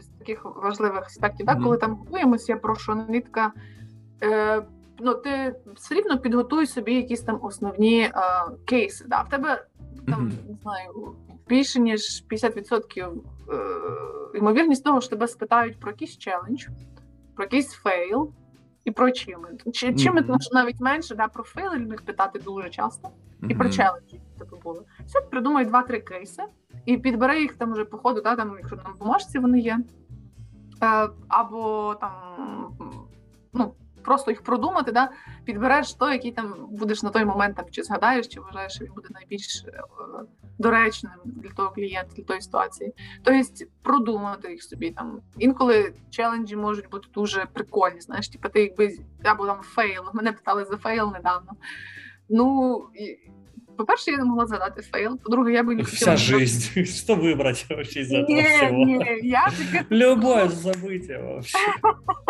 з таких важливих аспектів, mm-hmm. коли там готуємося, я прошу аналітика. Е, ну, ти все рівно підготуй собі якісь там основні е, кейси. Да? В тебе там mm-hmm. не знаю більше ніж 50% е, ймовірність того, що тебе спитають про якийсь challenge, про якийсь fail, і про achievement. Чи чим Мгм. навіть менше, да, про фейли люблять питати дуже часто, і про челенджі типу були. Все, придумай два-три кейси і підбери їх там вже по ходу, да, там, якщо в бумажці вони є. Е, або там ну, просто їх продумати, да, підбереш той, який там будеш на той момент там чи згадаєш, чи вважаєш, що він буде найбільш е, доречним для того клієнта, для тої ситуації. Тобто продумати їх собі там. Інколи челенджі можуть бути дуже прикольні. Знаєш, типу, ти якби або там fail. Мене питали за fail недавно. Ну по-перше, я не могла згадати фейл. По-друге, я би не Вся хотіла. жизнь. Что выбрать вообще из этого Ні, всего? ні, я таке Любое событие вообще.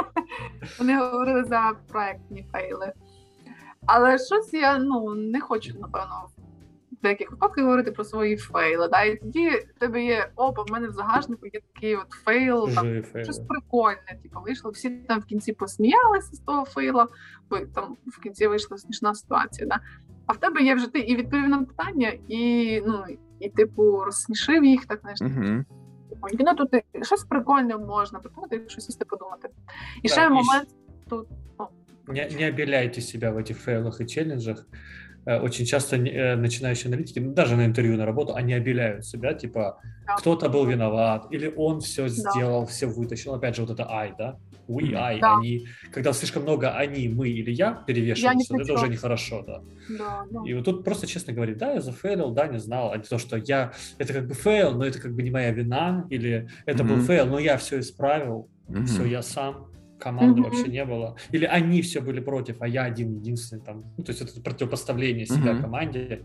Вони говорили за проектні фейли. Але щось я ну не хочу, напевно, в деяких випадках говорити про свої фейли. Да? І тоді в тебе є опа, в мене в загашнику є такий от фейл, там Чужие фейлы. щось прикольне. Типу, вийшло, всі там в кінці посміялися з того фейла, бо там в кінці вийшла смішна ситуація. Да? А в тебе є вже ти і відповів на питання, і ну і типу розсмішив їх, так знаєш. Мгм. Типу, Ну тут і щось прикольне можна придумати, щось сісти подумати. І Так, ще і момент Не, не обеляйте себя в этих фейлах и челленджах. Э, Очень часто э, начинающие аналитики, ну, даже на интервью, на работу, они обеляют себя, типа, Да. кто-то был виноват, или он все сделал, все вытащил. Опять же, вот это I, да? We. I, Да. они. Когда слишком много они, мы или я перевешиваются, при это уже нехорошо, да. да, да. И вот тут просто честно говорить, да, я зафейлил, да, не знал, а не то, что я, это как бы фейл, но это как бы не моя вина, или это был Мгм. фейл, но я все исправил, Мгм. все я сам, команды Мгм. вообще не было. Или они все были против, а я один единственный там. Ну, то есть это противопоставление себя Мгм. команде,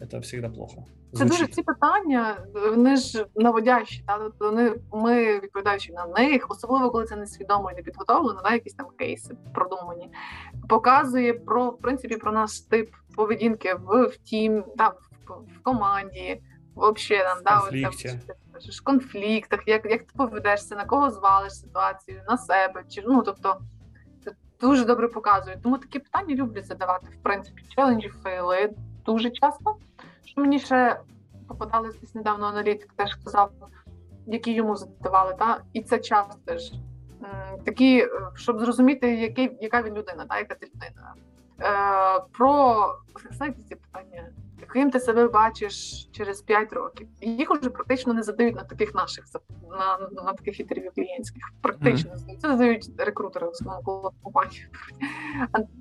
это всегда плохо. Це дуже ці питання, вони ж наводящі, та тобто вони ми відповідаючи на них, особливо коли це несвідомо і не підготовлено, да, якісь там кейси продумані, показує про в принципі про наш тип поведінки в, в тім, да, в, в команді, вообще там да, конфлікті. там, в конфліктах, як, як ти поведешся, на кого звалиш ситуацію, на себе, чи ну тобто. Це дуже добре показує. Тому такі питання люблять задавати, в принципі, челенджі, фейли дуже часто. Що мені ще попадались десь недавно аналітик, теж сказав, які йому задавали, та? і це час теж. Такі, е, щоб зрозуміти, який, яка він людина, та? яка ти людина. Е, про знаєте, ці питання, яким ти себе бачиш через 5 років. Їх уже практично не задають на таких наших на, на таких інтерв'ю клієнтських. Практично задають. Це задають рекрутери в основному компанії.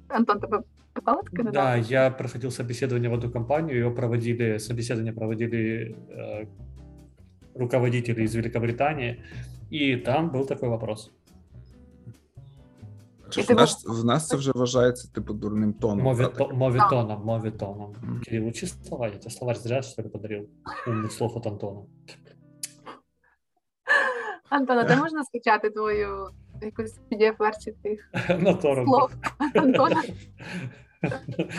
Антон, тебе питали таке недавно? Да, я проходил собеседование в одну компанию, его проводили, собеседование проводили э, руководители из Великобритании, и там был такой вопрос. Чи І В ти нас, в нас це вже вважається типу дурним тоном. Мови- брати. то- Мовитоном, мовитоном. Мгм. Кирилл, учи слова, я тебе словарь зря, что ли, подарил? Умных слов от Антона. Антона, де можна скачати твою якусь PDF-версію тих На Тору. слов Антона?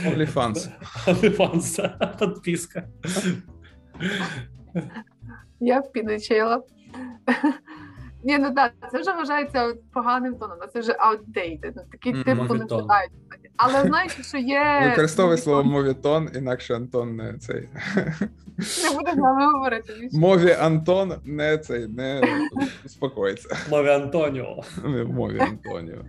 OnlyFans. OnlyFans, подписка. Я підучила. Ні, ну так, це вже вважається поганим тоном, це вже outdated, ну, такі Мгм. типу не питають. Але знаєте, що є. Використовуй слово мовітон, інакше Антон не цей. Не буде з нами говорити. Мові Антон не цей, не успокоїться. Мове Антонио. Не Мові Антоніо.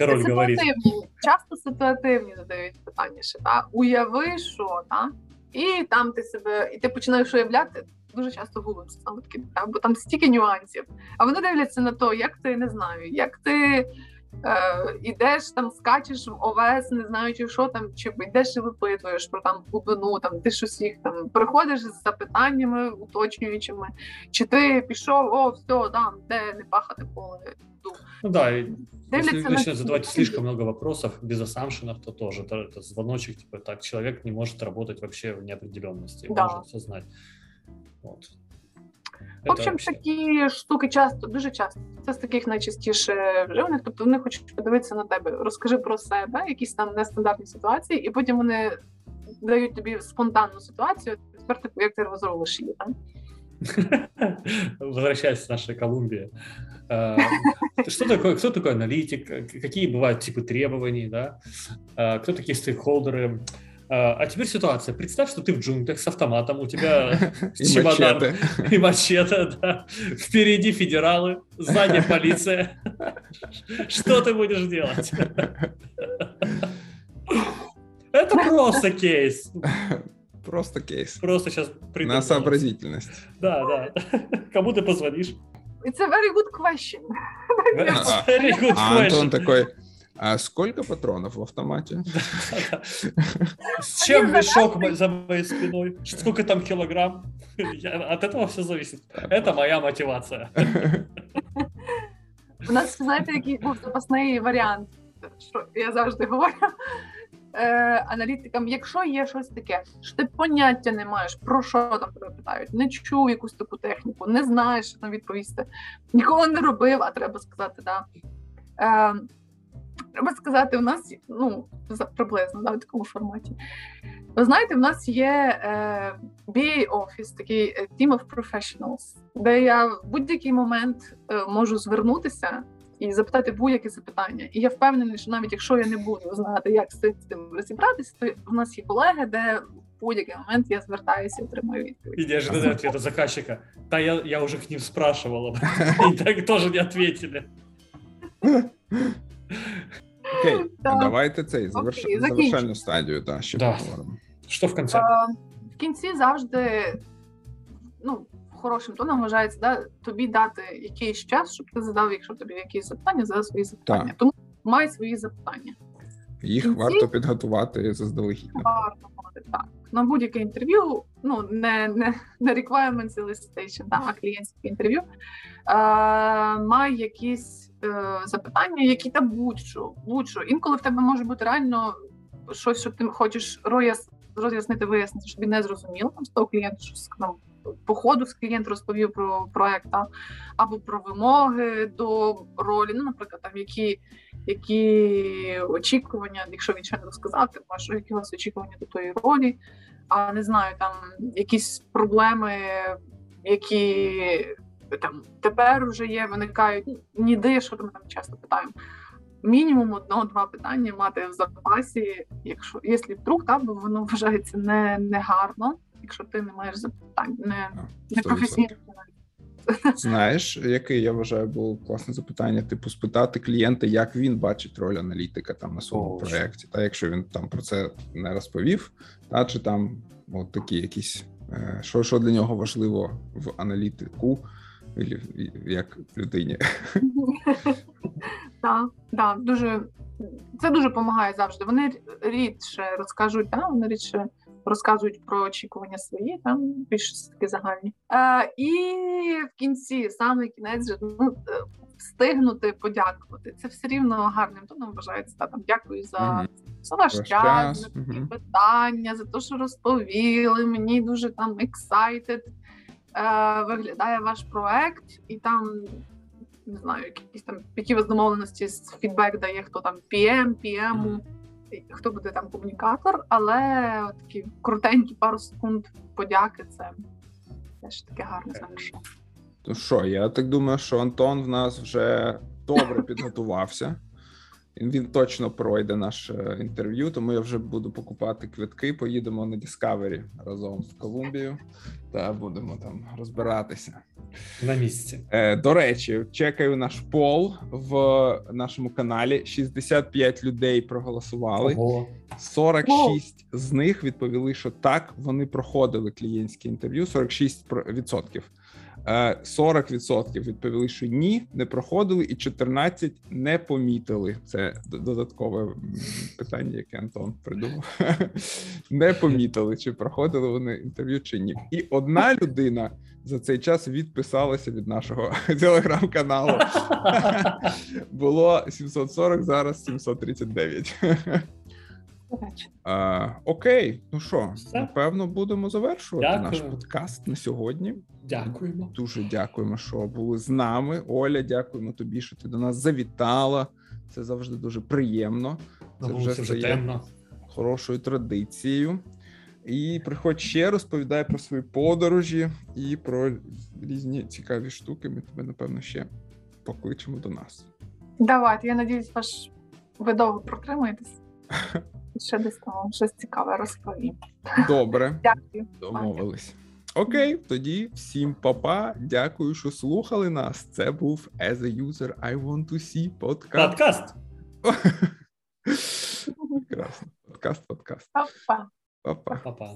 Король говорит. Ситуативні, часто ситуативні задають питання, що та уяви, що та, і там ти себе, і ти починаєш уявляти. Дуже часто губимося саме таки, та, бо там стільки нюансів. А вони дивляться на то, як ти не знаю, як ти е, ідеш там, скачеш в овес, не знаючи, що там, чи йдеш і випитуєш про там глибину, там ти щось їх там приходиш з запитаннями уточнюючими, чи ти пішов, о, все, там, де не пахати поле йду». Ну да, и Дивляться если на начнет ці задавать люди. слишком много вопросов без ассампшенов, то тоже это, это звоночек, типа, так, человек не может работать вообще в неопределенности, Да. должен все знать. Вот. В Это общем, вообще- такі штуки часто, дуже часто. Це з таких найчастіше вживаних. Тобто вони хочуть подивитися на тебе. Розкажи про себе, якісь там нестандартні ситуації, і потім вони дають тобі спонтанну ситуацію. Тепер ти як ти розробиш її там. Возвращаясь к нашей Колумбии. э, Что такое, кто такой аналитик? Какие бывают типы требований, да? Э, Кто такие стейкхолдеры? А, а теперь ситуация. Представь, что ты в джунглях с автоматом, у тебя чемодан и мачете, да. Впереди федералы, сзади полиция. Что ты будешь делать? Это просто кейс. Просто кейс. Просто сейчас На сообразительность. Да, да. Кому ты позвонишь? It's a very good question. А- Very good А Антон question. такой, а сколько патронов в автомате? С чем мешок за моей спиной? Сколько там килограмм? От этого все зависит. Это моя мотивация. У нас, знаєте, який був запасний варіант, що я завжди говорю е, аналітикам, якщо є щось таке, що ти поняття не маєш, про що там тебе питають, не чув якусь таку техніку, не знаєш, що там відповісти, ніколи не робив, а треба сказати, да. Е, треба сказати, у нас ну, приблизно да, в такому форматі. Ви знаєте, в нас є е, BA Office, такий е, Team of Professionals, де я в будь-який момент е, можу звернутися і запитати будь-яке запитання. І я впевнений, що навіть якщо я не буду знати, як з цим цим розібратися, то в нас є колеги, де в будь-який момент я звертаюся і отримую відповідь. И неожиданный ответ от заказчика. Да, я, я уже к ним спрашивал. об этом. И так тоже не ответили. Окей, давайте цей завершальну стадію, та, ще Да. поговоримо. Что в конце? Е, В кінці завжди ну, хорошим тоном вважається да, тобі дати якийсь час, щоб ти задав, якщо тобі якісь запитання, задав свої запитання. Так. Тому май свої запитання. Їх кінці- варто підготувати заздалегідь. Варто так. На будь-яке інтерв'ю, ну не, не, не requirement solicitation, да, а клієнтське інтерв'ю, е, має якісь е, запитання, які та будь-що, будь-що. Інколи в тебе може бути реально щось, що ти хочеш роз'яснити, вияснити, що тобі не зрозуміло там з того клієнта, щось там по ходу з клієнт розповів про проект, та, або про вимоги до ролі. Ну, наприклад, там які які очікування, якщо він ще не розказав, ти маєш які у вас очікування до тої ролі, а не знаю, там якісь проблеми, які там тепер вже є, виникають ну, ніде, що ми там часто питаємо. Мінімум одного-два питання мати в запасі, якщо якщо вдруг так, бо воно вважається не, не гарно, якщо ти не маєш запитань, не, не професійно. Знаєш, яке я вважаю було класне запитання? Типу, спитати клієнта, як він бачить роль аналітика там на своєму проєкті, та якщо він там про це не розповів, та чи там от такі якісь, е, що, що для нього важливо в аналітику, як людині. Так, так, дуже це дуже допомагає завжди. Вони рідше розкажуть, вони рідше розказують про очікування свої, там більш такі загальні. Е, і в кінці, саме кінець, ну, е, встигнути подякувати. Це все рівно гарним тоном вважається. Та, там, дякую за, Мгм. за ваш час, за такі питання, за те, що розповіли. Мені дуже там excited. Е, виглядає ваш проект, і там не знаю, якісь там які у вас домовленості з фідбек дає, хто там PM, PM, Мгм. Хто буде там комунікатор, але такі крутенькі пару секунд подяки це теж таке гарне завершення. То що, я так думаю, що Антон в нас вже добре підготувався. Він, точно пройде наше інтерв'ю, тому я вже буду покупати квитки. Поїдемо на Discovery разом в Колумбію та будемо там розбиратися. На месте. Е, до речі, чекаю наш пол в нашому каналі. 65 людей проголосували. Ого. 46 з них відповіли, що так, вони проходили клієнтське інтерв'ю. 46 про- відсотків. Е, 40% відповіли, що ні, не проходили, і 14 не помітили. Це додаткове питання, яке Антон придумав. Не помітили, чи проходили вони інтерв'ю, чи ні. І одна людина за цей час відписалася від нашого телеграм-каналу. Було 740, зараз 739. А, окей, ну що, напевно, будемо завершувати Дякую. наш подкаст на сьогодні. Дякуємо. Дуже дякуємо, що були з нами. Оля, дякуємо тобі, що ти до нас завітала. Це завжди дуже приємно. Це вже вже стає темно. хорошою традицією. І приходь ще, розповідай про свої подорожі і про різні цікаві штуки. Ми тебе, напевно, ще покличемо до нас. Давайте, я надіюсь, ваш ви довго протримаєтесь. ще десь там щось цікаве розповім. Добре, Дякую. домовились. Окей, тоді всім папа. Дякую, що слухали нас. Це був As a User I Want to See подкаст. Подкаст. Прекрасно. Подкаст, подкаст. Па-па. Па-па. Па-па.